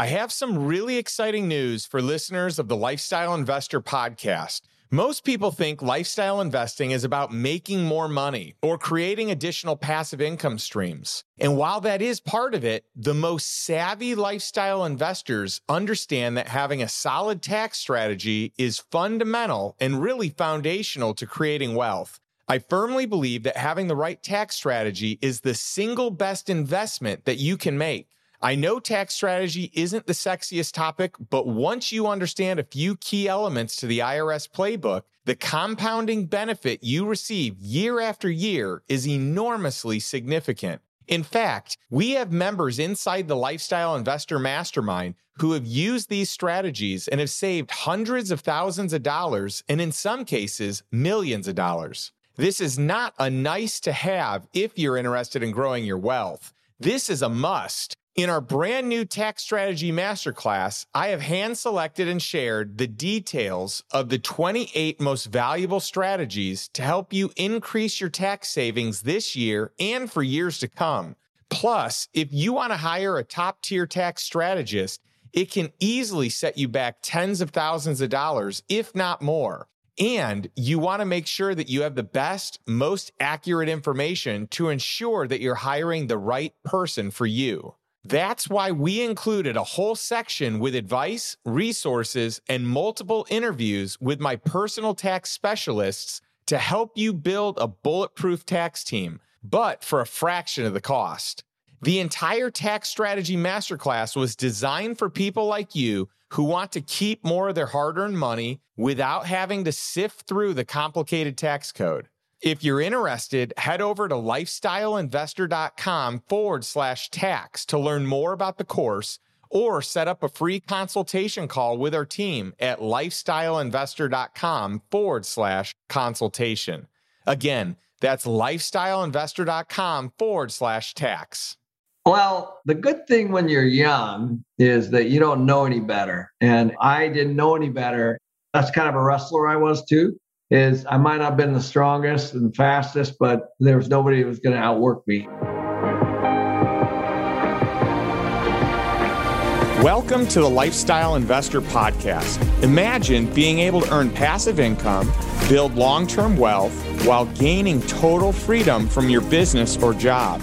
I have some really exciting news for listeners of the Lifestyle Investor podcast. Most people think lifestyle investing is about making more money or creating additional passive income streams. And while that is part of it, the most savvy lifestyle investors understand that having a solid tax strategy is fundamental and really foundational to creating wealth. I firmly believe that having the right tax strategy is the single best investment that you can make. I know tax strategy isn't the sexiest topic, but once you understand a few key elements to the IRS playbook, the compounding benefit you receive year after year is enormously significant. In fact, we have members inside the Lifestyle Investor Mastermind who have used these strategies and have saved hundreds of thousands of dollars, and in some cases, millions of dollars. This is not a nice to have if you're interested in growing your wealth. This is a must. In our brand new tax strategy masterclass, I have hand selected and shared the details of the 28 most valuable strategies to help you increase your tax savings this year and for years to come. Plus, if you want to hire a top tier tax strategist, it can easily set you back tens of thousands of dollars, if not more. And you want to make sure that you have the best, most accurate information to ensure that you're hiring the right person for you. That's why we included a whole section with advice, resources, and multiple interviews with my personal tax specialists to help you build a bulletproof tax team, but for a fraction of the cost. The entire tax strategy masterclass was designed for people like you who want to keep more of their hard earned money without having to sift through the complicated tax code. If you're interested, head over to lifestyleinvestor.com forward slash tax to learn more about the course or set up a free consultation call with our team at lifestyleinvestor.com forward slash consultation. Again, that's lifestyleinvestor.com forward slash tax. Well, the good thing when you're young is that you don't know any better. And I didn't know any better. That's kind of a wrestler I was too is I might not have been the strongest and fastest, but there was nobody who was going to outwork me. Welcome to the Lifestyle Investor Podcast. Imagine being able to earn passive income, build long term wealth, while gaining total freedom from your business or job.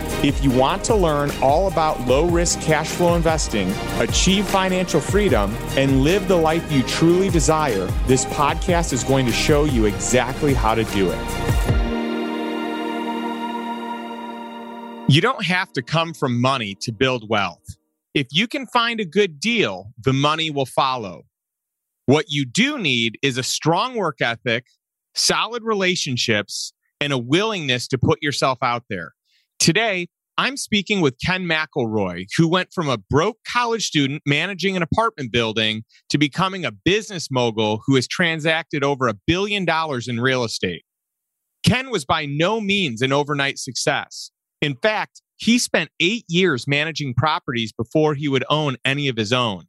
If you want to learn all about low risk cash flow investing, achieve financial freedom, and live the life you truly desire, this podcast is going to show you exactly how to do it. You don't have to come from money to build wealth. If you can find a good deal, the money will follow. What you do need is a strong work ethic, solid relationships, and a willingness to put yourself out there. Today, I'm speaking with Ken McElroy, who went from a broke college student managing an apartment building to becoming a business mogul who has transacted over a billion dollars in real estate. Ken was by no means an overnight success. In fact, he spent eight years managing properties before he would own any of his own.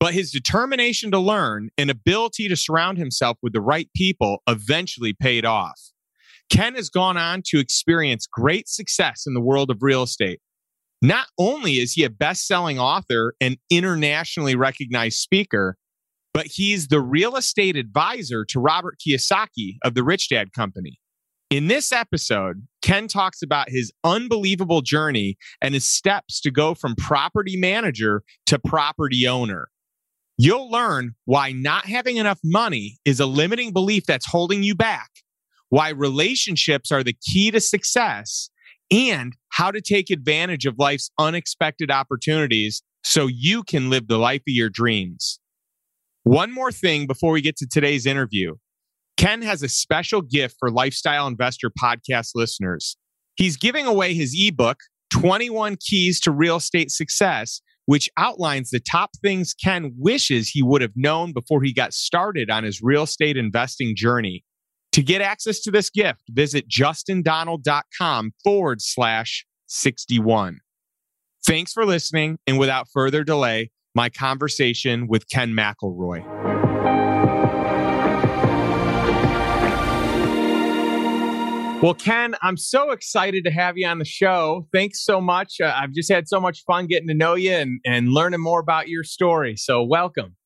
But his determination to learn and ability to surround himself with the right people eventually paid off. Ken has gone on to experience great success in the world of real estate. Not only is he a best selling author and internationally recognized speaker, but he's the real estate advisor to Robert Kiyosaki of the Rich Dad Company. In this episode, Ken talks about his unbelievable journey and his steps to go from property manager to property owner. You'll learn why not having enough money is a limiting belief that's holding you back why relationships are the key to success, and how to take advantage of life's unexpected opportunities so you can live the life of your dreams. One more thing before we get to today's interview. Ken has a special gift for Lifestyle Investor podcast listeners. He's giving away his ebook, 21 Keys to Real Estate Success, which outlines the top things Ken wishes he would have known before he got started on his real estate investing journey. To get access to this gift, visit justindonald.com forward slash 61. Thanks for listening. And without further delay, my conversation with Ken McElroy. Well, Ken, I'm so excited to have you on the show. Thanks so much. Uh, I've just had so much fun getting to know you and, and learning more about your story. So, welcome.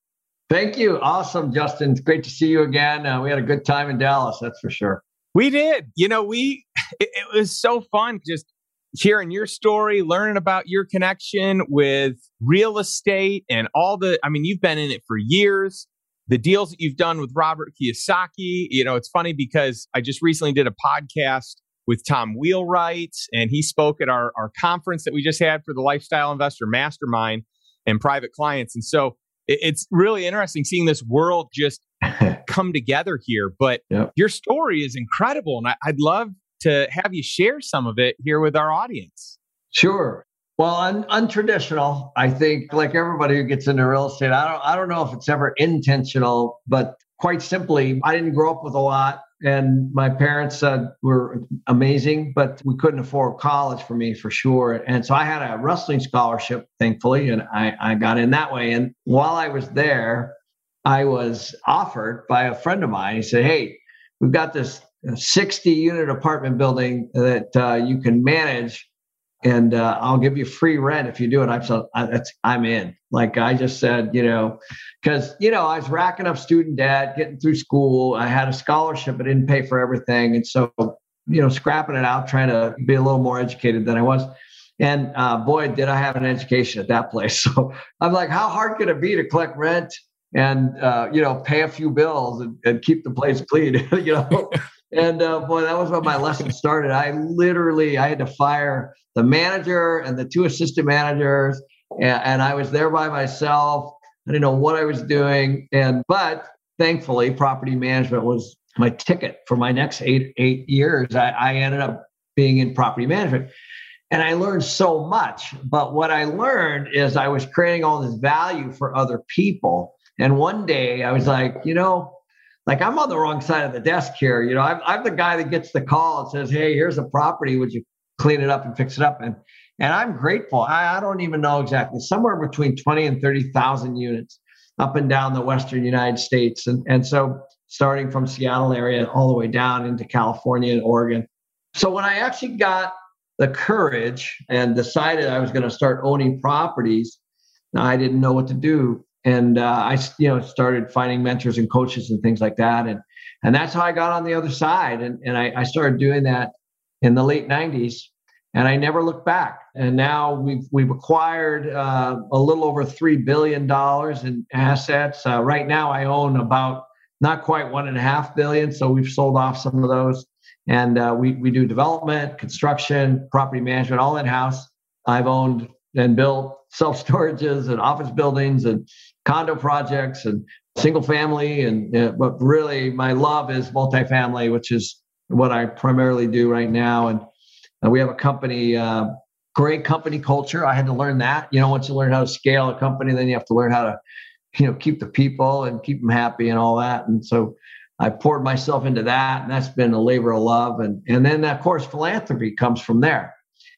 Thank you. Awesome, Justin. It's great to see you again. Uh, we had a good time in Dallas, that's for sure. We did. You know, we, it, it was so fun just hearing your story, learning about your connection with real estate and all the, I mean, you've been in it for years the deals that you've done with Robert Kiyosaki. You know, it's funny because I just recently did a podcast with Tom Wheelwright, and he spoke at our, our conference that we just had for the Lifestyle Investor Mastermind and private clients. And so it's really interesting seeing this world just come together here. But yep. your story is incredible, and I, I'd love to have you share some of it here with our audience. Sure. Well, un- untraditional. I think, like everybody who gets into real estate, I don't, I don't know if it's ever intentional, but quite simply, I didn't grow up with a lot, and my parents uh, were amazing, but we couldn't afford college for me for sure. And so I had a wrestling scholarship, thankfully, and I, I got in that way. And while I was there, I was offered by a friend of mine. He said, "Hey, we've got this 60 unit apartment building that uh, you can manage." And uh, I'll give you free rent if you do it. I'm so that's I'm in. Like I just said, you know, because you know I was racking up student debt, getting through school. I had a scholarship, but didn't pay for everything, and so you know, scrapping it out, trying to be a little more educated than I was. And uh, boy, did I have an education at that place. So I'm like, how hard could it be to collect rent and uh, you know pay a few bills and, and keep the place clean? you know. And uh, boy, that was when my lesson started. I literally I had to fire the manager and the two assistant managers, and, and I was there by myself. I didn't know what I was doing, and but thankfully, property management was my ticket for my next eight eight years. I, I ended up being in property management, and I learned so much. But what I learned is I was creating all this value for other people. And one day I was like, you know, like I'm on the wrong side of the desk here. You know, I'm, I'm the guy that gets the call and says, Hey, here's a property. Would you clean it up and fix it up? And and I'm grateful. I, I don't even know exactly, somewhere between 20 and 30,000 units up and down the Western United States. And, and so starting from Seattle area all the way down into California and Oregon. So when I actually got the courage and decided I was going to start owning properties, I didn't know what to do and uh, I you know started finding mentors and coaches and things like that, and and that's how I got on the other side, and and I, I started doing that in the late '90s, and I never looked back. And now we've we've acquired uh, a little over three billion dollars in assets. Uh, right now, I own about not quite one and a half billion, so we've sold off some of those, and uh, we we do development, construction, property management, all in house. I've owned and built self storages and office buildings and condo projects and single family. And uh, but really, my love is multifamily, which is what I primarily do right now. And uh, we have a company, uh, great company culture. I had to learn that. You know, once you learn how to scale a company, then you have to learn how to, you know, keep the people and keep them happy and all that. And so I poured myself into that, and that's been a labor of love. And and then of course philanthropy comes from there.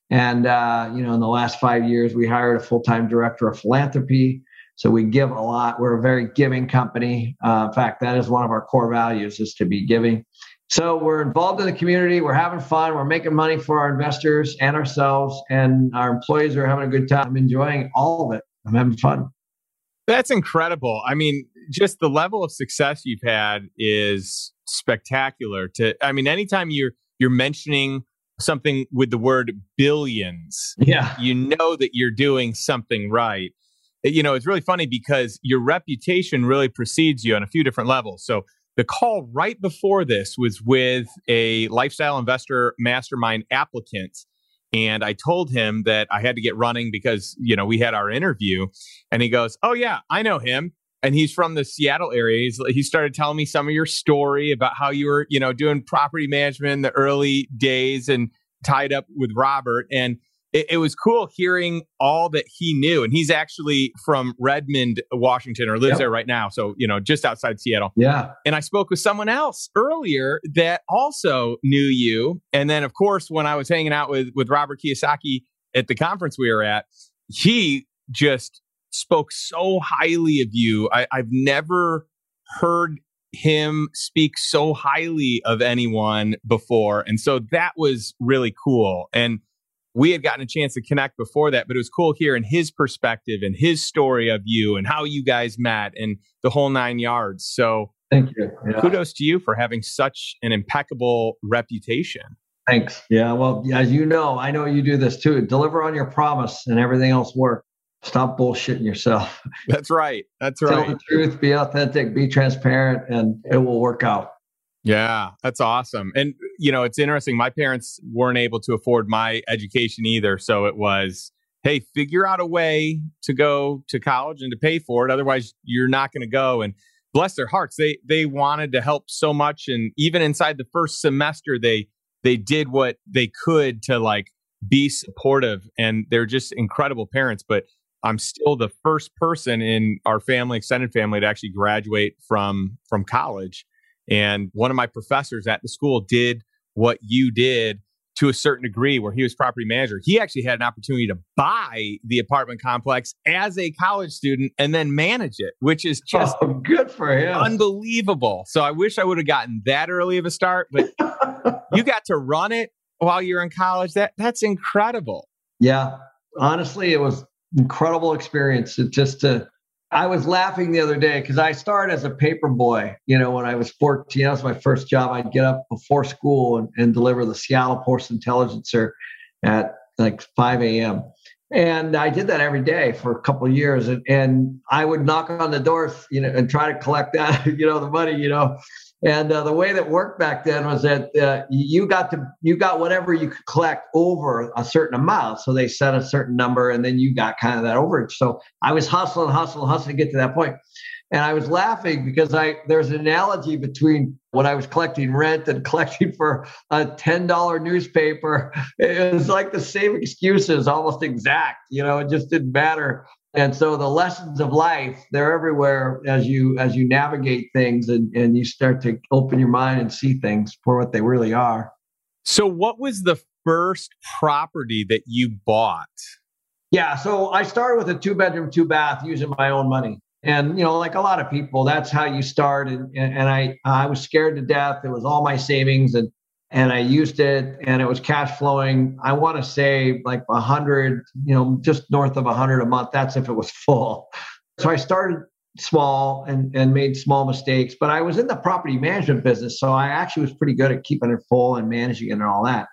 And uh, you know, in the last five years, we hired a full-time director of philanthropy. So we give a lot. We're a very giving company. Uh, in fact, that is one of our core values is to be giving. So we're involved in the community. We're having fun. We're making money for our investors and ourselves, and our employees are having a good time. I'm enjoying all of it. I'm having fun. That's incredible. I mean, just the level of success you've had is spectacular. To I mean, anytime you're you're mentioning something with the word billions, yeah, you know that you're doing something right you know, it's really funny because your reputation really precedes you on a few different levels. So the call right before this was with a lifestyle investor mastermind applicant. And I told him that I had to get running because, you know, we had our interview. And he goes, Oh, yeah, I know him. And he's from the Seattle area. He's, he started telling me some of your story about how you were, you know, doing property management in the early days and tied up with Robert. And it, it, was cool hearing all that he knew. And he's actually from Redmond, Washington, or lives yep. there right now. So, you know, just outside Seattle. Yeah. And I spoke with someone else earlier that also knew you. And then, of course, when I was hanging out with, with Robert Kiyosaki at the conference we were at, he just spoke so highly of you. I, I've never heard him speak so highly of anyone before. And so that was really cool. And we had gotten a chance to connect before that, but it was cool hearing his perspective and his story of you and how you guys met and the whole nine yards. So thank you. Yeah. Kudos to you for having such an impeccable reputation. Thanks. Yeah. Well, as you know, I know you do this too. Deliver on your promise and everything else works. Stop bullshitting yourself. That's right. That's right. Tell the truth, be authentic, be transparent, and it will work out. Yeah, that's awesome. And, you know, it's interesting. My parents weren't able to afford my education either. So it was, hey, figure out a way to go to college and to pay for it. Otherwise, you're not going to go. And bless their hearts, they they wanted to help so much. And even inside the first semester, they they did what they could to like be supportive. And they're just incredible parents. But I'm still the first person in our family, extended family, to actually graduate from from college. And one of my professors at the school did what you did to a certain degree where he was property manager. He actually had an opportunity to buy the apartment complex as a college student and then manage it, which is just oh, good for him. Unbelievable. So I wish I would have gotten that early of a start, but you got to run it while you're in college. That that's incredible. Yeah. Honestly, it was incredible experience just to I was laughing the other day because I started as a paper boy. You know, when I was 14, that was my first job. I'd get up before school and, and deliver the Seattle Post Intelligencer at like 5 a.m. And I did that every day for a couple years. And, and I would knock on the doors, you know, and try to collect that, you know, the money, you know. And uh, the way that worked back then was that uh, you got to you got whatever you could collect over a certain amount. So they set a certain number, and then you got kind of that overage. So I was hustling, hustling, hustling to get to that point. And I was laughing because I there's an analogy between when I was collecting rent and collecting for a ten dollar newspaper. It was like the same excuses, almost exact. You know, it just didn't matter and so the lessons of life they're everywhere as you as you navigate things and, and you start to open your mind and see things for what they really are. So what was the first property that you bought? Yeah so i started with a two bedroom two bath using my own money. And you know like a lot of people that's how you start. And, and i i was scared to death. It was all my savings and and I used it and it was cash flowing. I want to say like a hundred, you know, just north of a hundred a month. That's if it was full. So I started small and, and made small mistakes, but I was in the property management business. So I actually was pretty good at keeping it full and managing it and all that.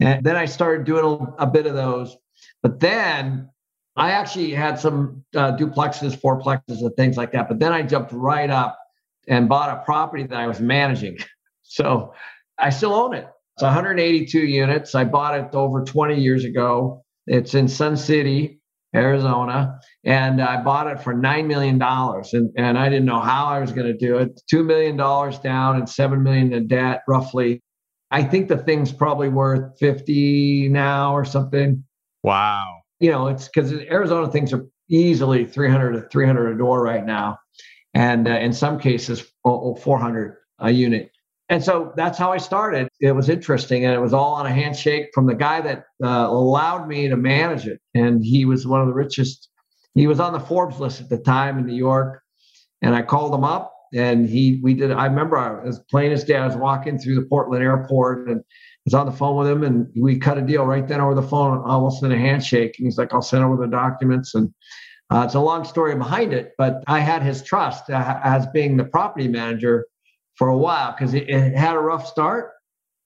And then I started doing a, a bit of those. But then I actually had some uh, duplexes, fourplexes, and things like that. But then I jumped right up and bought a property that I was managing. So I still own it. It's 182 units. I bought it over 20 years ago. It's in Sun City, Arizona, and I bought it for $9 million. And, and I didn't know how I was going to do it. $2 million down and 7 million in debt, roughly. I think the thing's probably worth 50 now or something. Wow. You know, it's because Arizona things are easily 300 to 300 a door right now. And uh, in some cases, 400 a unit and so that's how I started. It was interesting, and it was all on a handshake from the guy that uh, allowed me to manage it. And he was one of the richest. He was on the Forbes list at the time in New York, and I called him up, and he we did. I remember I was plain as day. I was walking through the Portland airport and was on the phone with him, and we cut a deal right then over the phone, almost in a handshake. And he's like, "I'll send over the documents." And uh, it's a long story behind it, but I had his trust uh, as being the property manager for a while because it, it, had a rough start.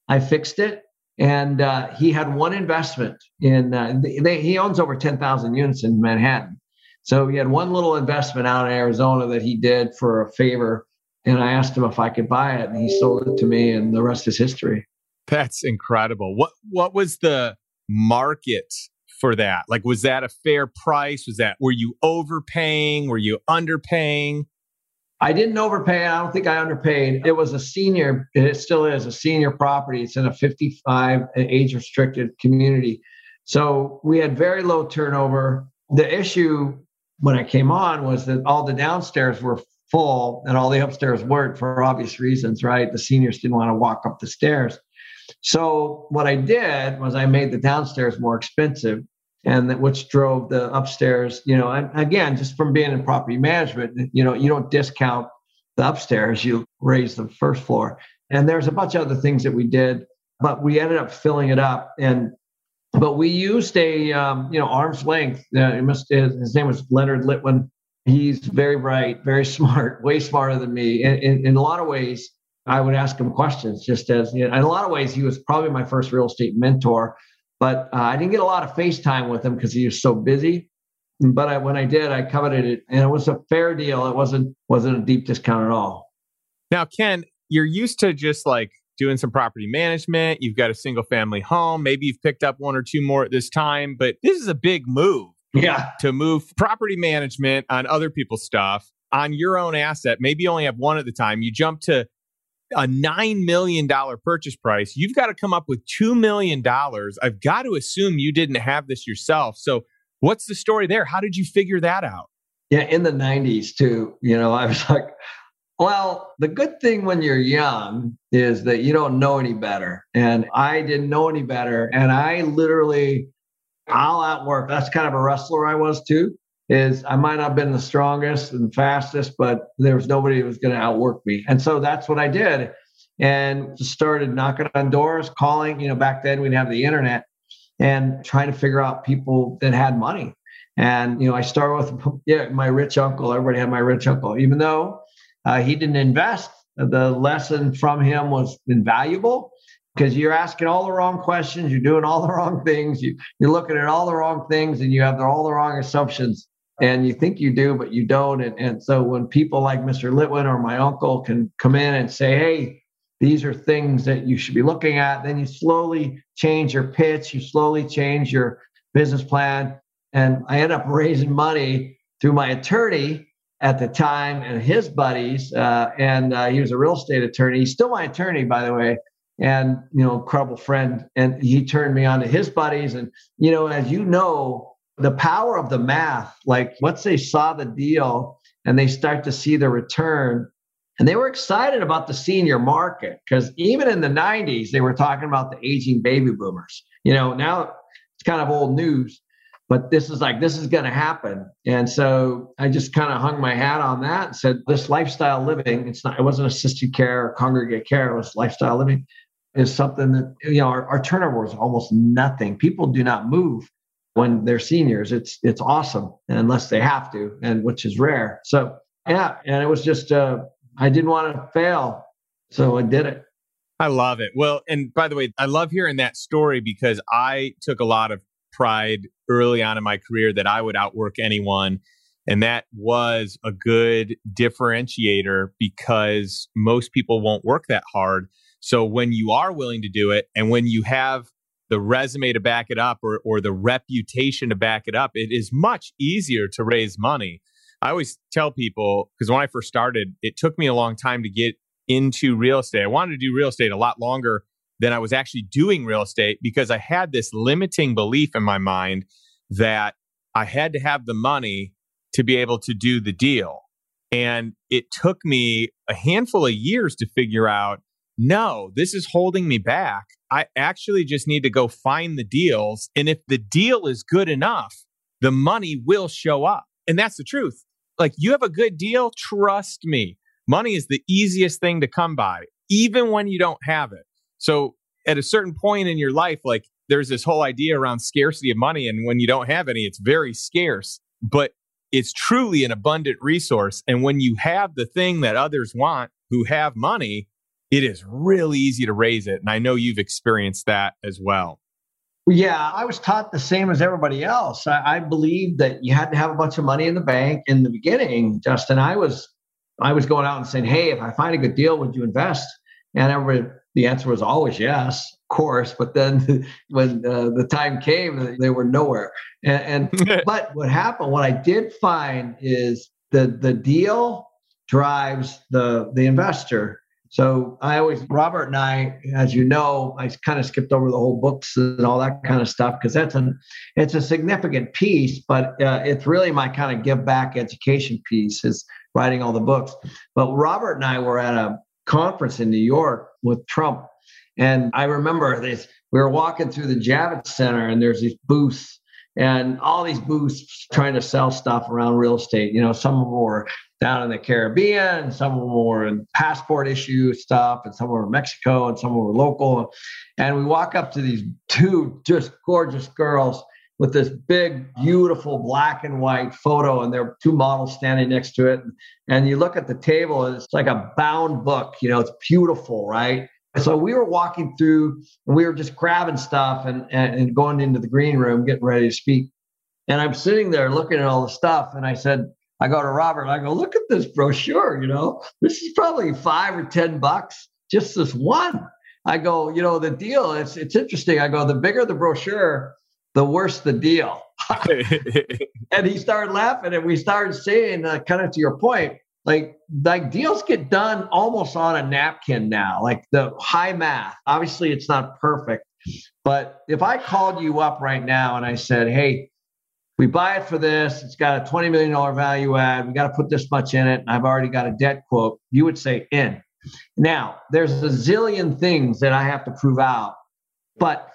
I fixed it, and uh, he had one investment in. Uh, they, he owns over ten thousand units in Manhattan, so he had one little investment out in Arizona that he did for a favor. And I asked him if I could buy it, and he sold it to me, and the rest is history. That's incredible. What what was the market for that? Like, was that a fair price? Was that were you overpaying? Were you underpaying? I didn't overpay. I don't think I underpaid. It was a senior, it still is a senior property. It's in a 55 uh, age restricted community. So we had very low turnover. The issue when I came on was that all the downstairs were full and all the upstairs weren't for obvious reasons, right? The seniors didn't want to walk up the stairs. So what I did was I made the downstairs more expensive and that which drove the upstairs, you know, and again, just from being in property management, you know, you don't discount the upstairs, you raise the first floor. And there's a bunch of other things that we did, but we ended up filling it up. And but we used a um, you know arm's length. Uh, must, his name was Leonard Litwin. He's very bright, very smart, way smarter than me. In, in a lot of ways, I would ask him questions. Just as you know, in a lot of ways, he was probably my first real estate mentor. But uh, I didn't get a lot of FaceTime with him because he was so busy. But I, when I did, I coveted it, and it was a fair deal. It wasn't wasn't a deep discount at all. Now, Ken, you're used to just like doing some property management. You've got a single family home. Maybe you've picked up one or two more at this time, but this is a big move. Yeah. To move property management on other people's stuff on your own asset. Maybe you only have one at the time. You jump to a $9 million purchase price. You've got to come up with $2 million. I've got to assume you didn't have this yourself. So, what's the story there? How did you figure that out? Yeah, in the 90s, too. You know, I was like, well, the good thing when you're young is that you don't know any better. And I didn't know any better. And I literally, I'll outwork. That's kind of a wrestler I was too. Is I might not have been the strongest and fastest, but there was nobody who was going to outwork me. And so that's what I did. And started knocking on doors, calling. You know, back then we didn't have the internet and trying to figure out people that had money. And, you know, I started with yeah, my rich uncle. Everybody had my rich uncle, even though uh, he didn't invest. The lesson from him was invaluable because you're asking all the wrong questions, you're doing all the wrong things, you, you're looking at all the wrong things, and you have all the wrong assumptions. And you think you do, but you don't. And, and so when people like Mr. Litwin or my uncle can come in and say, hey, these are things that you should be looking at, then you slowly change your pitch, you slowly change your business plan. And I end up raising money through my attorney at the time and his buddies. Uh, and uh, he was a real estate attorney. He's still my attorney, by the way, and you know, incredible friend. And he turned me on to his buddies. And you know, as you know, the power of the math. Like once they saw the deal and they start to see the return. And they were excited about the senior market because even in the 90s, they were talking about the aging baby boomers. You know, now it's kind of old news but this is like this is going to happen and so i just kind of hung my hat on that and said this lifestyle living it's not it wasn't assisted care or congregate care it was lifestyle living is something that you know our, our turnover is almost nothing people do not move when they're seniors it's it's awesome unless they have to and which is rare so yeah and it was just uh i didn't want to fail so i did it I love it. Well, and by the way, I love hearing that story because I took a lot of pride early on in my career that I would outwork anyone. And that was a good differentiator because most people won't work that hard. So when you are willing to do it and when you have the resume to back it up or, or the reputation to back it up, it is much easier to raise money. I always tell people, because when I first started, it took me a long time to get into real estate. I wanted to do real estate a lot longer than I was actually doing real estate because I had this limiting belief in my mind that I had to have the money to be able to do the deal. And it took me a handful of years to figure out no, this is holding me back. I actually just need to go find the deals. And if the deal is good enough, the money will show up. And that's the truth. Like you have a good deal, trust me. Money is the easiest thing to come by, even when you don't have it. So at a certain point in your life, like there's this whole idea around scarcity of money. And when you don't have any, it's very scarce, but it's truly an abundant resource. And when you have the thing that others want who have money, it is really easy to raise it. And I know you've experienced that as well. Yeah, I was taught the same as everybody else. I, I believed that you had to have a bunch of money in the bank in the beginning. Justin, I was I was going out and saying, "Hey, if I find a good deal, would you invest?" And everybody, the answer was always yes, of course. But then when uh, the time came, they were nowhere. And, and but what happened, what I did find is the the deal drives the the investor. So I always, Robert and I, as you know, I kind of skipped over the whole books and all that kind of stuff because that's an, it's a significant piece, but uh, it's really my kind of give back education piece is writing all the books. But Robert and I were at a conference in New York with Trump. And I remember this, we were walking through the Javits Center and there's these booths and all these booths trying to sell stuff around real estate. You know, some of them were down in the Caribbean, some of them were in passport issue stuff, and some were in Mexico, and some were local. And we walk up to these two just gorgeous girls with this big, beautiful black and white photo, and there are two models standing next to it. And you look at the table, and it's like a bound book. You know, it's beautiful, right? So we were walking through and we were just grabbing stuff and, and, and going into the green room, getting ready to speak. And I'm sitting there looking at all the stuff. And I said, I go to Robert and I go, look at this brochure, you know, this is probably five or 10 bucks, just this one. I go, you know, the deal, it's it's interesting. I go, the bigger the brochure, the worse the deal. and he started laughing and we started saying, uh, kind of to your point, like like deals get done almost on a napkin now like the high math. Obviously it's not perfect but if i called you up right now and i said hey we buy it for this. It's got a $20 million value add. We got to put this much in it and i've already got a debt quote you would say in. Now there's a zillion things that i have to prove out but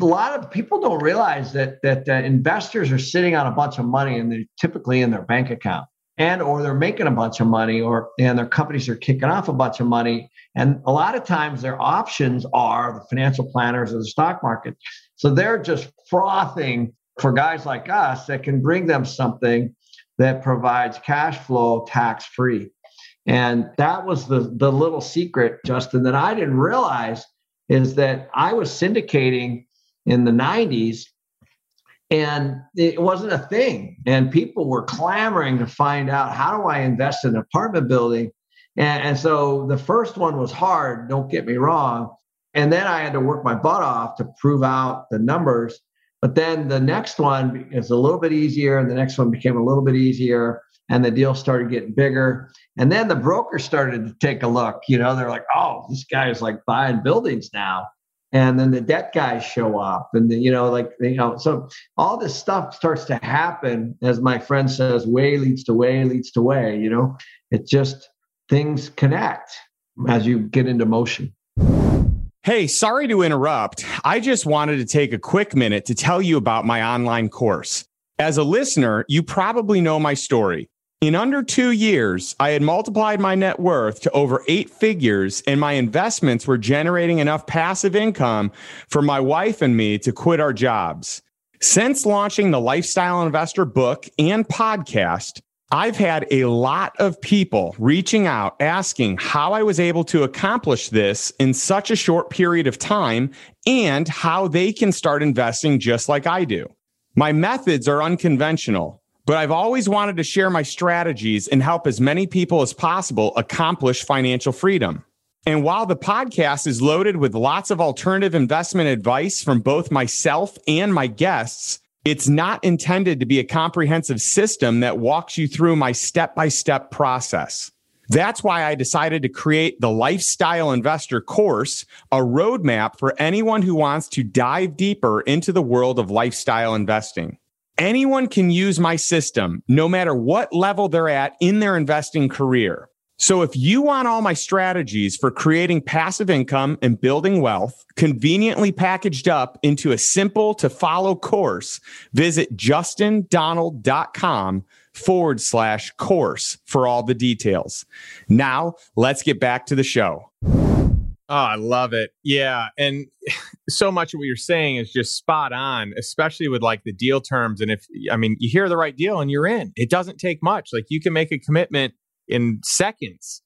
a lot of people don't realize that that uh, investors are sitting on a bunch of money and they're typically in their bank account and or they're making a bunch of money or and their companies are kicking off a bunch of money. And a lot of times their options are the financial planners or the stock market. So they're just frothing for guys like us that can bring them something that provides cash flow tax free and that was the the little secret justin that i didn't realize is that i was syndicating in the 90s and it wasn't a thing. And people were clamoring to find out how do i invest in an apartment building? And, and, so the first one was hard don't get me wrong. And then i had to work my butt off to prove out the numbers. But then the next one is a little bit easier and the next one became a little bit easier and the deal started getting bigger. And then the broker started to take a look you know they're like oh this guy is like buying buildings now and then the debt guys show up and the, you know like you know so all this stuff starts to happen as my friend says way leads to way leads to way you know it just things connect as you get into motion Hey, sorry to interrupt. I just wanted to take a quick minute to tell you about my online course. As a listener, you probably know my story. In under two years, I had multiplied my net worth to over eight figures, and my investments were generating enough passive income for my wife and me to quit our jobs. Since launching the Lifestyle Investor book and podcast, I've had a lot of people reaching out asking how I was able to accomplish this in such a short period of time and how they can start investing just like I do. My methods are unconventional but I've always wanted to share my strategies and help as many people as possible accomplish financial freedom. And while the podcast is loaded with lots of alternative investment advice from both myself and my guests, it's not intended to be a comprehensive system that walks you through my step by step process. That's why I decided to create the Lifestyle Investor course, a roadmap for anyone who wants to dive deeper into the world of lifestyle investing. Anyone can use my system, no matter what level they're at in their investing career. So if you want all my strategies for creating passive income and building wealth conveniently packaged up into a simple to follow course, visit justindonald.com forward slash course for all the details. Now let's get back to the show. Oh, I love it. Yeah. And so much of what you're saying is just spot on, especially with like the deal terms. And if, I mean, you hear the right deal and you're in, it doesn't take much. Like you can make a commitment in seconds.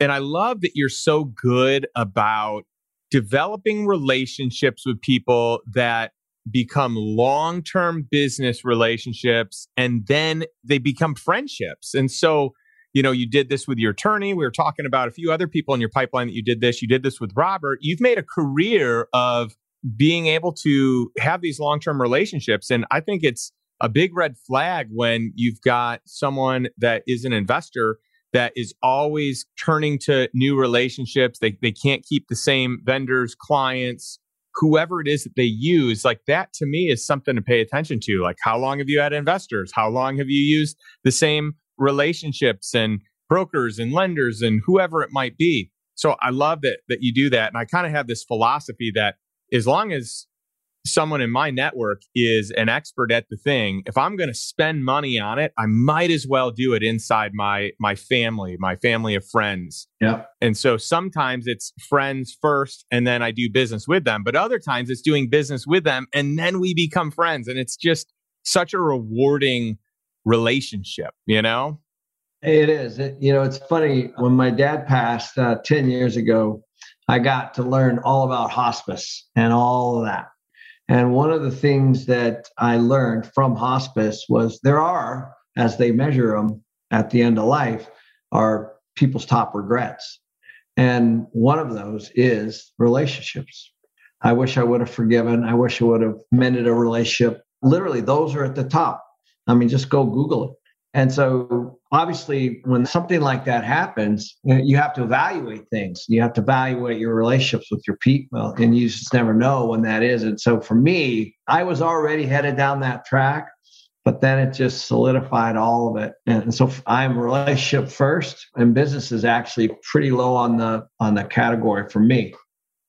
And I love that you're so good about developing relationships with people that become long term business relationships and then they become friendships. And so, you know, you did this with your attorney. We were talking about a few other people in your pipeline that you did this. You did this with Robert. You've made a career of being able to have these long term relationships. And I think it's a big red flag when you've got someone that is an investor that is always turning to new relationships. They, they can't keep the same vendors, clients, whoever it is that they use. Like that to me is something to pay attention to. Like, how long have you had investors? How long have you used the same relationships and brokers and lenders and whoever it might be? So I love that that you do that. And I kind of have this philosophy that as long as someone in my network is an expert at the thing, if I'm going to spend money on it, I might as well do it inside my my family, my family of friends. Yeah. And so sometimes it's friends first and then I do business with them, but other times it's doing business with them and then we become friends and it's just such a rewarding relationship, you know? It is. It, you know, it's funny when my dad passed uh, 10 years ago, I got to learn all about hospice and all of that and one of the things that I learned from hospice was there are, as they measure them at the end of life, are people's top regrets. And one of those is relationships. I wish I would have forgiven. I wish I would have mended a relationship. Literally, those are at the top. I mean, just go Google it. And so, obviously, when something like that happens, you have to evaluate things. You have to evaluate your relationships with your people, and you just never know when that is. And so, for me, I was already headed down that track, but then it just solidified all of it. And so, I'm relationship first, and business is actually pretty low on the on the category for me.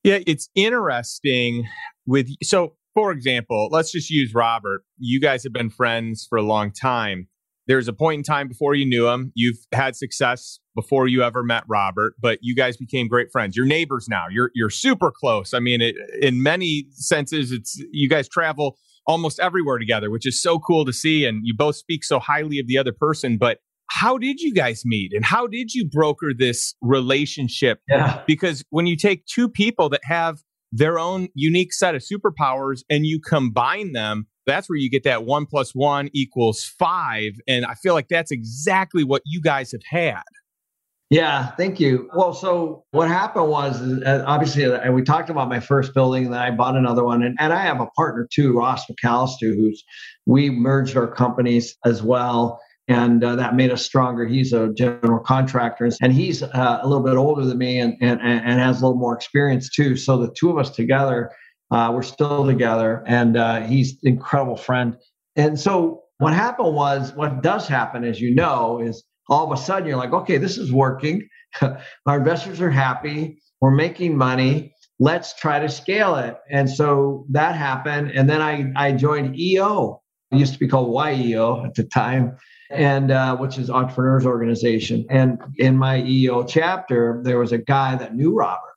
Yeah, it's interesting with so. For example, let's just use Robert. You guys have been friends for a long time there's a point in time before you knew him. You've had success before you ever met Robert, but you guys became great friends. You're neighbors now. You're you're super close. I mean, it, in many senses, it's you guys travel almost everywhere together, which is so cool to see. And you both speak so highly of the other person. But how did you guys meet, and how did you broker this relationship? Yeah. Because when you take two people that have their own unique set of superpowers and you combine them that's where you get that one plus one equals five. And I feel like that's exactly what you guys have had. Yeah, thank you. Well, so what happened was uh, obviously, uh, we talked about my first building, and then I bought another one, and, and I have a partner too, Ross McCallister, who's we merged our companies as well, and uh, that made us stronger. He's a general contractor, and he's uh, a little bit older than me, and, and and has a little more experience too. So the two of us together uh, we're still together, and uh, he's an incredible friend. And so what happened was, what does happen, as you know, is all of a sudden you're like, okay, this is working. Our investors are happy. We're making money. Let's try to scale it. And so that happened. And then I, I joined EO. It used to be called YEO at the time, and uh, which is Entrepreneurs Organization. And in my EO chapter, there was a guy that knew Robert,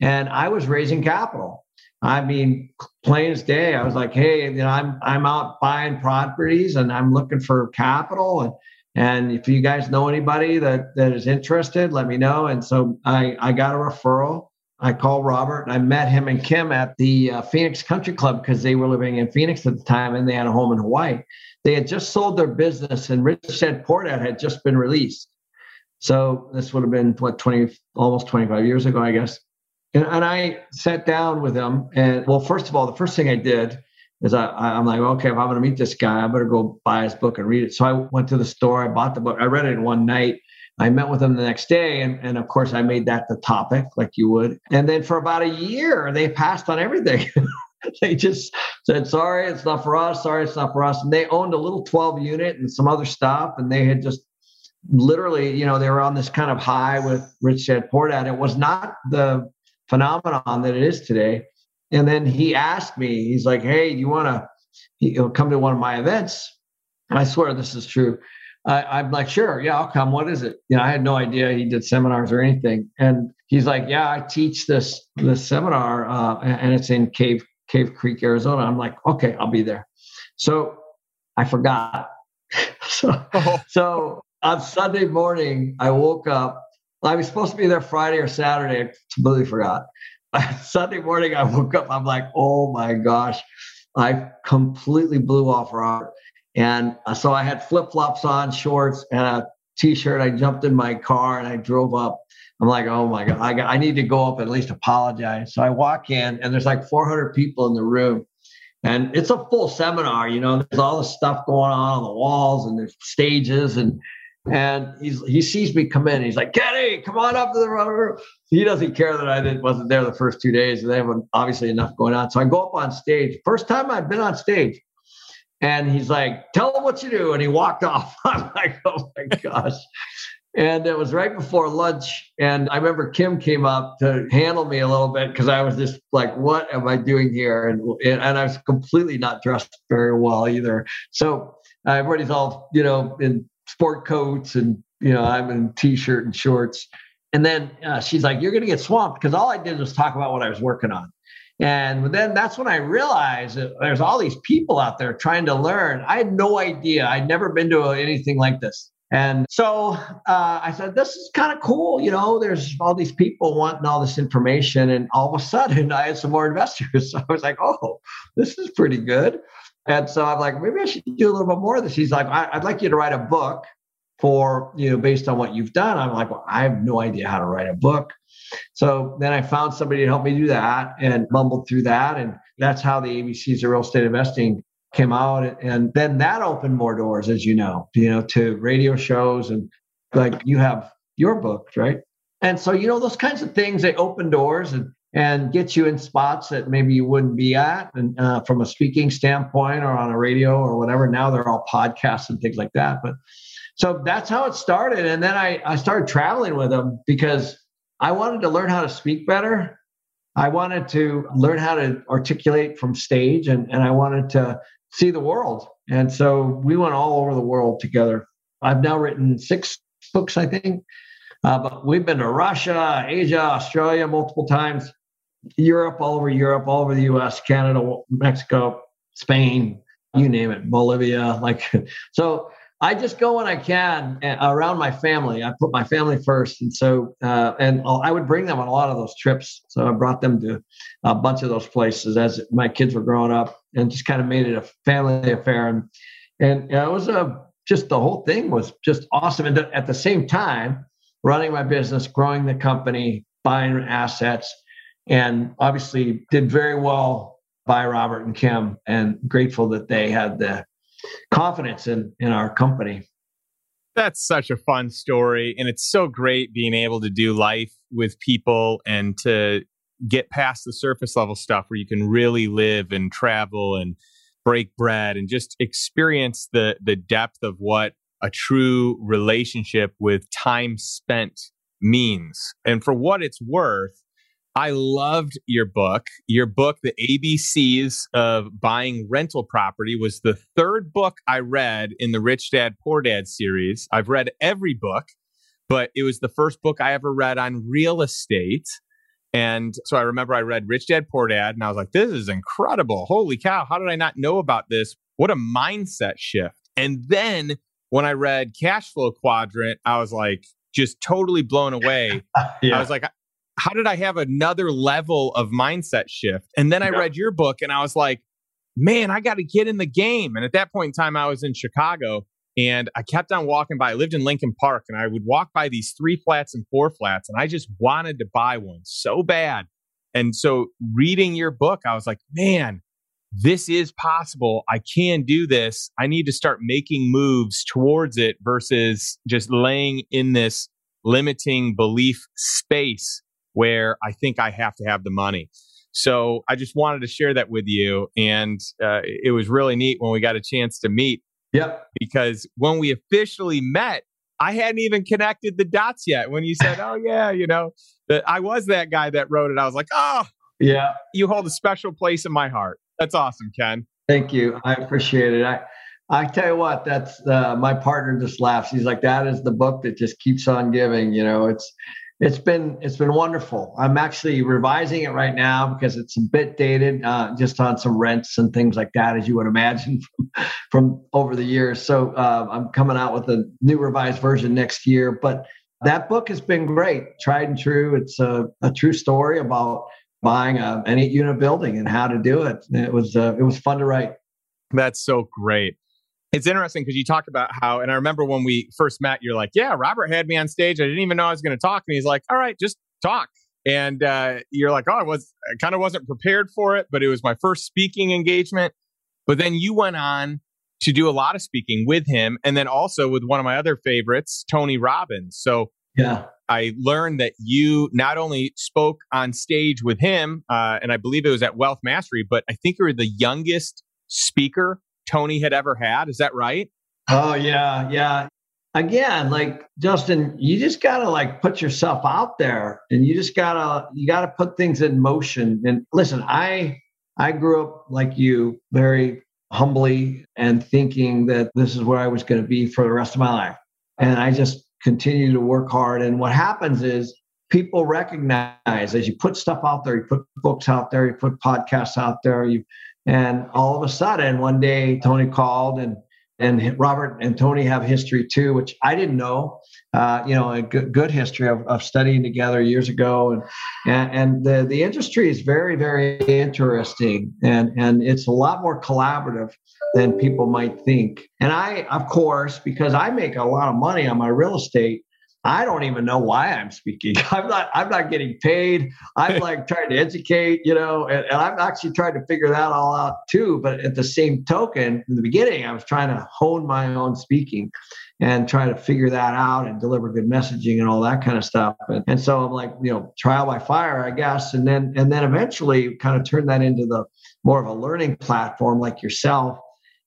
and I was raising capital. I mean, plain as day, I was like, hey, you know, I'm I'm out buying properties and I'm looking for capital and and if you guys know anybody that that is interested, let me know. And so I I got a referral. I called Robert and I met him and Kim at the uh, Phoenix Country Club because they were living in Phoenix at the time and they had a home in Hawaii. They had just sold their business and Rich Dad Poor Dad had just been released. So this would have been what 20 almost 25 years ago, I guess. And, and I sat down with him. And well, first of all, the first thing I did is I, I'm like, okay, if I'm going to meet this guy, I better go buy his book and read it. So I went to the store, I bought the book, I read it in one night. I met with him the next day. And, and of course, I made that the topic, like you would. And then for about a year, they passed on everything. they just said, sorry, it's not for us. Sorry, it's not for us. And they owned a little 12 unit and some other stuff. And they had just literally, you know, they were on this kind of high with Rich Dad Poor Dad. It was not the phenomenon that it is today. And then he asked me, he's like, "Hey, you want to you know, come to one of my events?" I swear this is true. I, am like, "Sure, yeah, I'll come. What is it?" You know, I had no idea he did seminars or anything. And he's like, "Yeah, I teach this this seminar, uh, and it's in Cave Cave Creek, Arizona." I'm like, "Okay, I'll be there." So I forgot. so, oh. so on Sunday morning, I woke up I was supposed to be there Friday or Saturday. I completely forgot. Sunday morning, I woke up. I'm like, oh my gosh, I completely blew off Robert. And uh, so I had flip flops on, shorts, and a t shirt. I jumped in my car and I drove up. I'm like, oh my God, I, got, I need to go up at least apologize. So I walk in, and there's like 400 people in the room. And it's a full seminar, you know, there's all this stuff going on on the walls and there's stages and And he's he sees me come in. He's like, Kenny, come on up to the room. He doesn't care that I didn't wasn't there the first two days. And they have obviously enough going on. So I go up on stage. First time I've been on stage. And he's like, tell him what you do. And he walked off. I'm like, oh my gosh. And it was right before lunch. And I remember Kim came up to handle me a little bit because I was just like, what am I doing here? And, and I was completely not dressed very well either. So uh, everybody's all, you know, in sport coats and, you know, I'm in t shirt and shorts. And then uh, she's like, you're going to get swamped because all I did was talk about what I was working on. And then that's when I realized that there's all these people out there trying to learn. I had no idea. I'd never been to anything like this. And so uh, I said, this is kind of cool. You know, there's all these people wanting all this information. And all of a sudden, I had some more investors. So I was like, oh, this is pretty good. And so I'm like, maybe I should do a little bit more of this. He's like, I'd like you to write a book for, you know, based on what you've done. I'm like, well, I have no idea how to write a book. So then I found somebody to help me do that and mumbled through that. And that's how the ABCs of real estate investing came out and then that opened more doors as you know you know to radio shows and like you have your book right and so you know those kinds of things they open doors and and get you in spots that maybe you wouldn't be at and uh, from a speaking standpoint or on a radio or whatever now they're all podcasts and things like that but so that's how it started and then i i started traveling with them because i wanted to learn how to speak better I wanted to learn how to articulate from stage and, and I wanted to see the world. And so we went all over the world together. I've now written six books, I think. Uh, but we've been to Russia, Asia, Australia multiple times, Europe, all over Europe, all over the US, Canada, Mexico, Spain, you name it, Bolivia. Like, so I just go when I can uh, around my family. I put my family first, and so uh, and I would bring them on a lot of those trips. So I brought them to a bunch of those places as my kids were growing up, and just kind of made it a family affair. And and you know, it was a just the whole thing was just awesome. And at the same time, running my business, growing the company, buying assets, and obviously did very well by Robert and Kim, and grateful that they had the confidence in in our company. That's such a fun story. And it's so great being able to do life with people and to get past the surface level stuff where you can really live and travel and break bread and just experience the the depth of what a true relationship with time spent means. And for what it's worth, I loved your book. Your book, The ABCs of Buying Rental Property, was the third book I read in the Rich Dad Poor Dad series. I've read every book, but it was the first book I ever read on real estate. And so I remember I read Rich Dad Poor Dad, and I was like, this is incredible. Holy cow. How did I not know about this? What a mindset shift. And then when I read Cash Flow Quadrant, I was like, just totally blown away. yeah. I was like, how did I have another level of mindset shift? And then I yeah. read your book and I was like, man, I got to get in the game. And at that point in time, I was in Chicago and I kept on walking by. I lived in Lincoln Park and I would walk by these three flats and four flats and I just wanted to buy one so bad. And so reading your book, I was like, man, this is possible. I can do this. I need to start making moves towards it versus just laying in this limiting belief space where I think I have to have the money. So I just wanted to share that with you. And uh, it was really neat when we got a chance to meet. Yep. Because when we officially met, I hadn't even connected the dots yet. When you said, oh, yeah, you know, that I was that guy that wrote it, I was like, oh, yeah. You hold a special place in my heart. That's awesome, Ken. Thank you. I appreciate it. I, I tell you what, that's uh, my partner just laughs. He's like, that is the book that just keeps on giving. You know, it's it's been it's been wonderful. I'm actually revising it right now because it's a bit dated, uh, just on some rents and things like that, as you would imagine from, from over the years. So uh, I'm coming out with a new revised version next year. But that book has been great, tried and true. It's a, a true story about buying a, an eight unit building and how to do it. It was uh, it was fun to write. That's so great it's interesting because you talk about how, and I remember when we first met, you're like, yeah, Robert had me on stage. I didn't even know I was going to talk. And he's like, all right, just talk. And uh, you're like, oh, I was, I kind of wasn't prepared for it, but it was my first speaking engagement. But then you went on to do a lot of speaking with him and then also with one of my other favorites, Tony Robbins. So yeah. I learned that you not only spoke on stage with him, uh, and I believe it was at Wealth Mastery, but I think you were the youngest speaker Tony had ever had. Is that right? Oh, yeah. Yeah. Again, like Justin, you just got to like put yourself out there and you just got to, you got to put things in motion. And listen, I, I grew up like you, very humbly and thinking that this is where I was going to be for the rest of my life. And I just continue to work hard. And what happens is people recognize as you put stuff out there, you put books out there, you put podcasts out there, you and all of a sudden one day Tony called and and Robert and Tony have history too, which I didn't know. Uh, you know, a good, good history of, of studying together years ago, and, and and the the industry is very very interesting, and and it's a lot more collaborative than people might think. And I, of course, because I make a lot of money on my real estate, I don't even know why I'm speaking. I'm not. I'm not getting paid. I'm like trying to educate, you know, and, and, I'm actually trying to figure that all out too. But at the same token, in the beginning, I was trying to hone my own speaking and try to figure that out and deliver good messaging and all that kind of stuff. And, and so I'm like, you know, trial by fire, I guess, and then and then eventually kind of turn that into the more of a learning platform like yourself,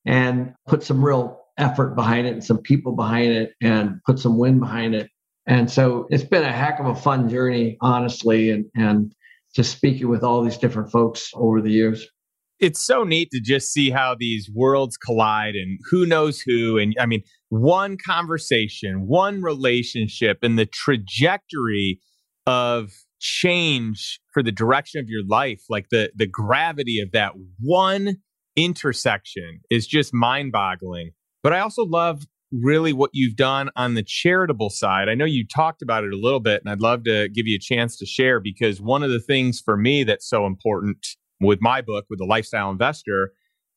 and put some real effort behind it and some people behind it and put some wind behind it and so it's been a heck of a fun journey, honestly, and, and just speaking with all these different folks over the years. It's so neat to just see how these worlds collide and who knows who. And I mean, one conversation, one relationship, and the trajectory of change for the direction of your life, like the, the gravity of that one intersection is just mind boggling. But I also love really what you've done on the charitable side. I know you talked about it a little bit, and I'd love to give you a chance to share because one of the things for me that's so important with my book, with the lifestyle investor,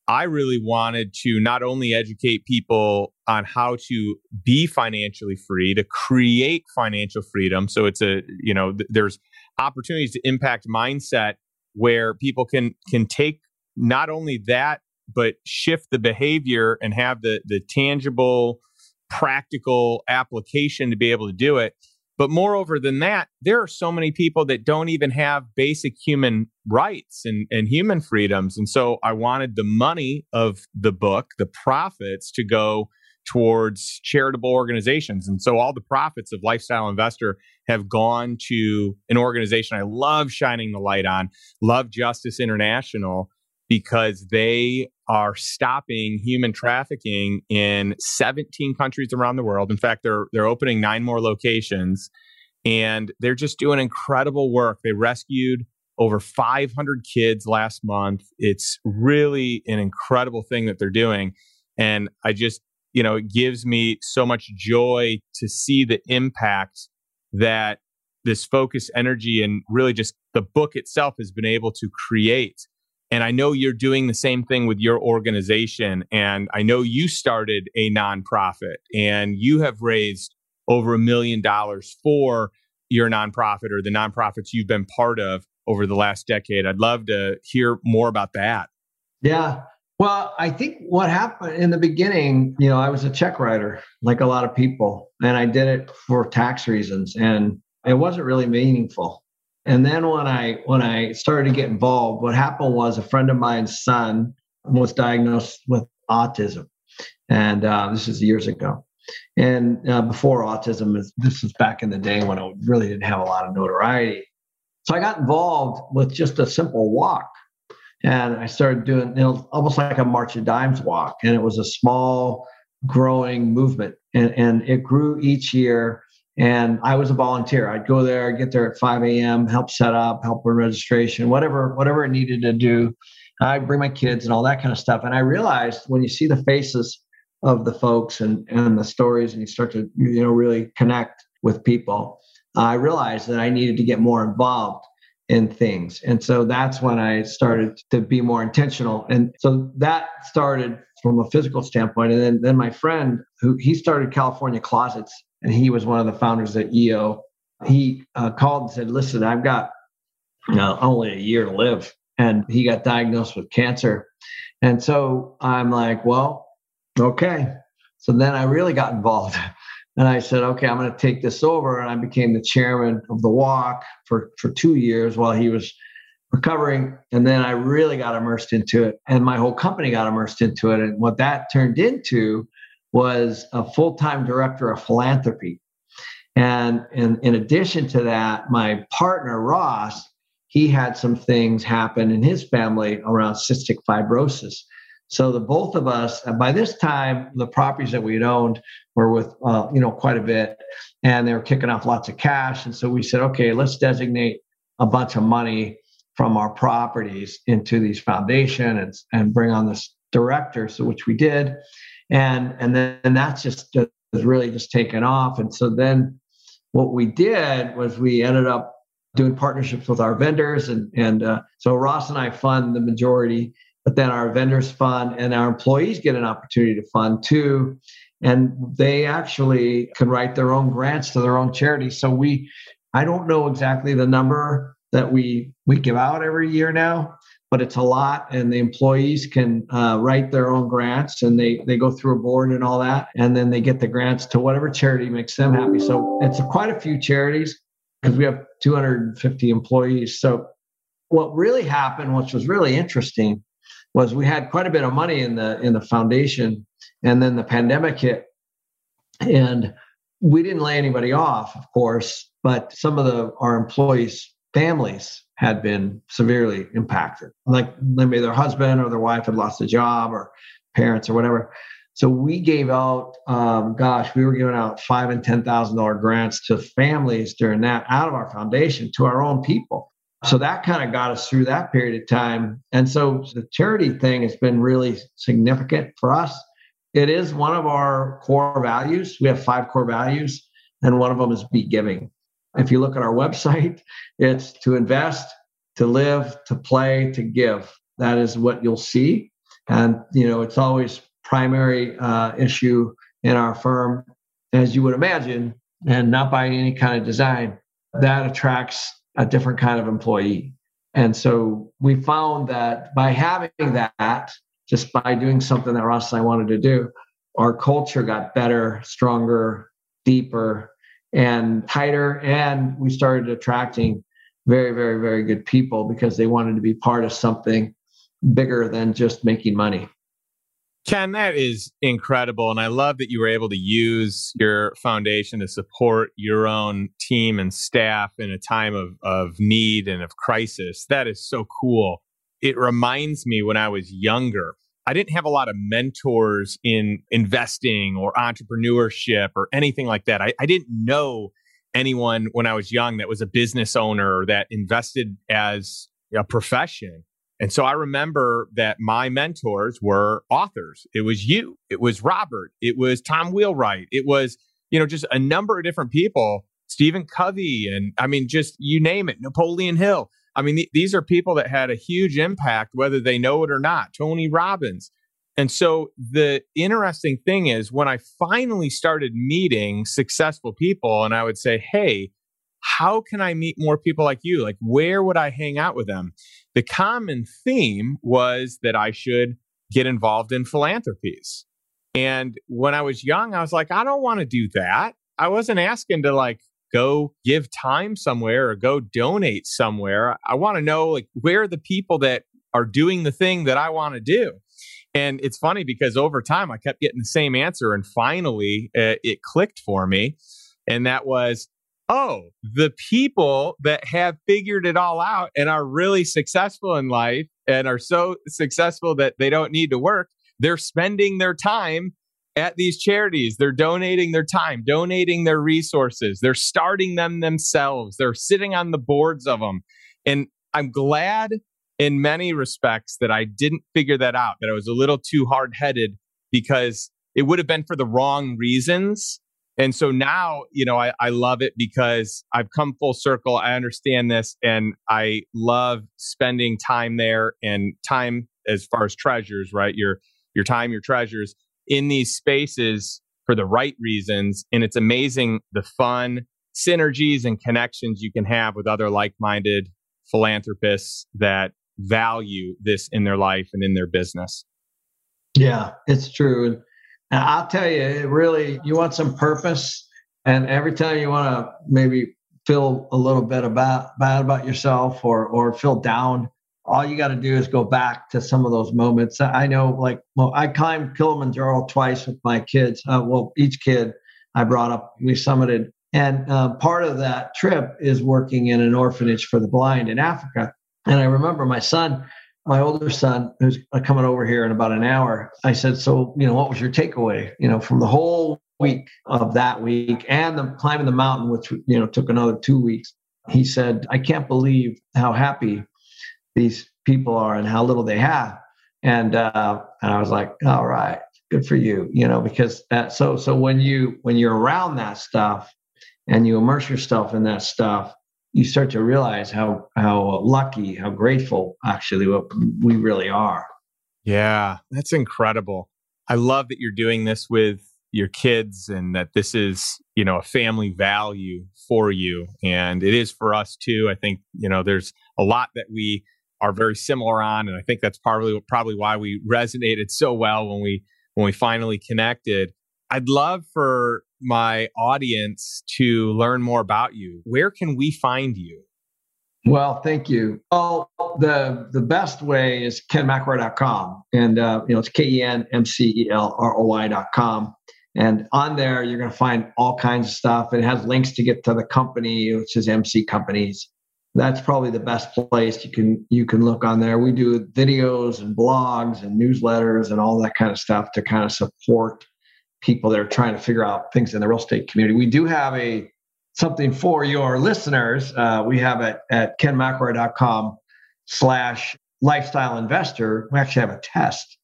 I really wanted to not only educate people on how to be financially free, to create financial freedom. So it's a, you know, th- there's opportunities to impact mindset where people can can take not only that but shift the behavior and have the the tangible practical application to be able to do it. But moreover than that there are so many people that don't even have basic human rights and, and human freedoms. And so i wanted the money of the book the profits to go towards charitable organizations. And so all the profits of lifestyle investor have gone to an organization i love shining the light on love justice international because they are stopping human trafficking in 17 countries around the world. In fact, they're they're opening nine more locations and they're just doing incredible work. They rescued over 500 kids last month. It's really an incredible thing that they're doing and I just, you know, it gives me so much joy to see the impact that this focus energy and really just the book itself has been able to create and I know you're doing the same thing with your organization. And I know you started a nonprofit and you have raised over a million dollars for your nonprofit or the nonprofits you've been part of over the last decade. I'd love to hear more about that. Yeah. Well, I think what happened in the beginning, you know, I was a check writer like a lot of people, and I did it for tax reasons, and it wasn't really meaningful. And then when I when I started to get involved, what happened was a friend of mine's son was diagnosed with autism, and uh, this is years ago. And uh, before autism, this was back in the day when it really didn't have a lot of notoriety. So I got involved with just a simple walk, and I started doing you know, almost like a March of Dimes walk, and it was a small, growing movement, and and it grew each year and I was a volunteer. I'd go there, get there at 5 a.m., help set up, help with registration, whatever, whatever it needed to do. I'd bring my kids and all that kind of stuff. And I realized when you see the faces of the folks and, and the stories and you start to, you know, really connect with people, I realized that I needed to get more involved in things. And so that's when I started to be more intentional. And so that started from a physical standpoint. And then, then my friend who he started California Closets and he was one of the founders at EO. He uh, called and said, "Listen, I've got only a year to live," and he got diagnosed with cancer. And so I'm like, "Well, okay. So then I really got involved. And I said, okay, I'm going to take this over. And I became the chairman of the walk for, for two years while he was recovering. And then I really got immersed into it. And my whole company got immersed into it. And what that turned into was a full time director of philanthropy. And in, in addition to that, my partner, Ross, he had some things happen in his family around cystic fibrosis. So the both of us, by this time, the properties that we had owned were with, uh, you know, quite a bit, and they were kicking off lots of cash. And so we said, okay, let's designate a bunch of money from our properties into these foundation and, and bring on this director. So which we did, and and then and that's just has really just taken off. And so then what we did was we ended up doing partnerships with our vendors, and and uh, so Ross and I fund the majority, but then our vendors fund, and our employees get an opportunity to fund too, and they actually can write their own grants to their own charities. So we, I don't know exactly the number that we we give out every year now, but it's a lot, and the employees can uh, write their own grants, and they they go through a board and all that, and then they get the grants to whatever charity makes them happy. So it's quite a few charities because we have 250 employees. So what really happened, which was really interesting, was we had quite a bit of money in the in the foundation, and then the pandemic hit, and we didn't lay anybody off, of course, but some of the our employees families had been severely impacted. Like maybe their husband or their wife had lost a job or parents or whatever. So we gave out, um, gosh, we were giving out five and ten thousand dollar grants to families during that out of our foundation to our own people. So that kind of got us through that period of time. And so the charity thing has been really significant for us. It is one of our core values. We have five core values, and one of them is be giving. If you look at our website, it's to invest, to live, to play, to give. That is what you'll see. And, you know, it's always primary uh, issue in our firm, as you would imagine, and not by any kind of design, that attracts a different kind of employee. And so we found that by having that, just by doing something that Ross and I wanted to do, our culture got better, stronger, deeper, and tighter. And we started attracting very, very, very good people because they wanted to be part of something bigger than just making money. Ken, that is incredible. And I love that you were able to use your foundation to support your own team and staff in a time of, of need and of crisis. That is so cool. It reminds me when I was younger, I didn't have a lot of mentors in investing or entrepreneurship or anything like that. I, I didn't know anyone when I was young that was a business owner or that invested as a profession. And so I remember that my mentors were authors. It was you, it was Robert, it was Tom Wheelwright, it was, you know, just a number of different people, Stephen Covey, and I mean, just you name it, Napoleon Hill. I mean, th- these are people that had a huge impact, whether they know it or not. Tony Robbins. And so the interesting thing is when I finally started meeting successful people, and I would say, hey, how can I meet more people like you? Like, where would I hang out with them? The common theme was that I should get involved in philanthropies. And when I was young, I was like, I don't want to do that. I wasn't asking to like go give time somewhere or go donate somewhere. I want to know like where are the people that are doing the thing that I want to do. And it's funny because over time I kept getting the same answer and finally uh, it clicked for me and that was oh, the people that have figured it all out and are really successful in life and are so successful that they don't need to work, they're spending their time at these charities. They're donating their time, donating their resources. They're starting them themselves. They're sitting on the boards of them. And I'm glad in many respects that I didn't figure that out, that I was a little too hard headed because it would have been for the wrong reasons. And so now, you know, I, I love it because I've come full circle. I understand this and I love spending time there and time as far as treasures, right? Your your time, your treasures in these spaces for the right reasons. And it's amazing the fun synergies and connections you can have with other like minded philanthropists that value this in their life and in their business. Yeah, it's true. And I'll tell you, it really, you want some purpose. And every time you want to maybe feel a little bit about bad about yourself or or feel down, all you got to do is go back to some of those moments. I know, like, well, I climbed Kilimanjaro twice with my kids. Uh, well, each kid I brought up, we summited. And uh, part of that trip is working in an orphanage for the blind in Africa. And I remember my son, my older son, who's coming over here in about an hour, I said, So, you know, what was your takeaway, you know, from the whole week of that week and the climbing the mountain, which, you know, took another two weeks? He said, I can't believe how happy these people are and how little they have. And uh, and I was like, all right, good for you, you know, because that, so so when you when you're around that stuff and you immerse yourself in that stuff, you start to realize how how lucky, how grateful actually what we really are. Yeah, that's incredible. I love that you're doing this with your kids and that this is, you know, a family value for you and it is for us too. I think, you know, there's a lot that we are very similar on, and I think that's probably probably why we resonated so well when we when we finally connected. I'd love for my audience to learn more about you. Where can we find you? Well, thank you. Oh, the the best way is kenmcelroy.com. And uh, you know, it's K-E-N-M-C-E-L-R-O-Y.com. And on there, you're going to find all kinds of stuff. It has links to get to the company, which is MC Companies that's probably the best place you can you can look on there. We do videos and blogs and newsletters and all that kind of stuff to kind of support people that are trying to figure out things in the real estate community. We do have a something for your listeners. Uh, we have it at kenmcelroy.com slash lifestyle investor. We actually have a test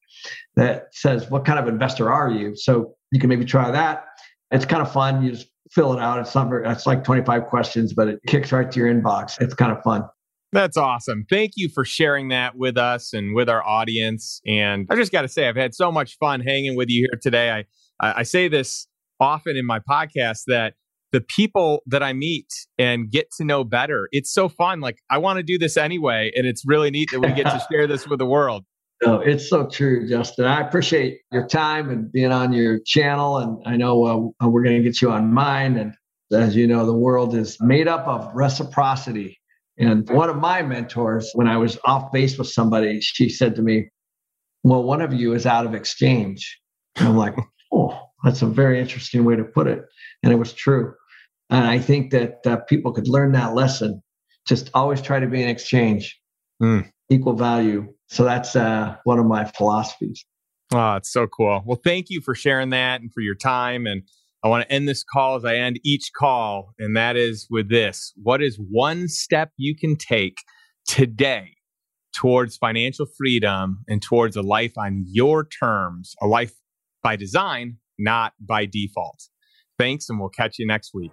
that says what kind of investor are you? So you can maybe try that. It's kind of fun. You just fill it out. It's not very, it's like 25 questions, but it kicks right to your inbox. It's kind of fun. That's awesome. Thank you for sharing that with us and with our audience. And I just got to say, I've had so much fun hanging with you here today. I, I say this often in my podcast that the people that I meet and get to know better, it's so fun. Like, I want to do this anyway. And it's really neat that we get to share this with the world. No, it's so true, Justin. I appreciate your time and being on your channel. And I know uh, we're going to get you on mine. And as you know, the world is made up of reciprocity. And one of my mentors, when I was off base with somebody, she said to me, Well, one of you is out of exchange. And I'm like, Oh, that's a very interesting way to put it. And it was true. And I think that uh, people could learn that lesson. Just always try to be in exchange, mm. equal value so that's uh, one of my philosophies. Oh, it's so cool. Well, thank you for sharing that and for your time. And I want to end this call as I end each call, and that is with this What is one step you can take today towards financial freedom and towards a life on your terms, a life by design, not by default? Thanks, and we'll catch you next week.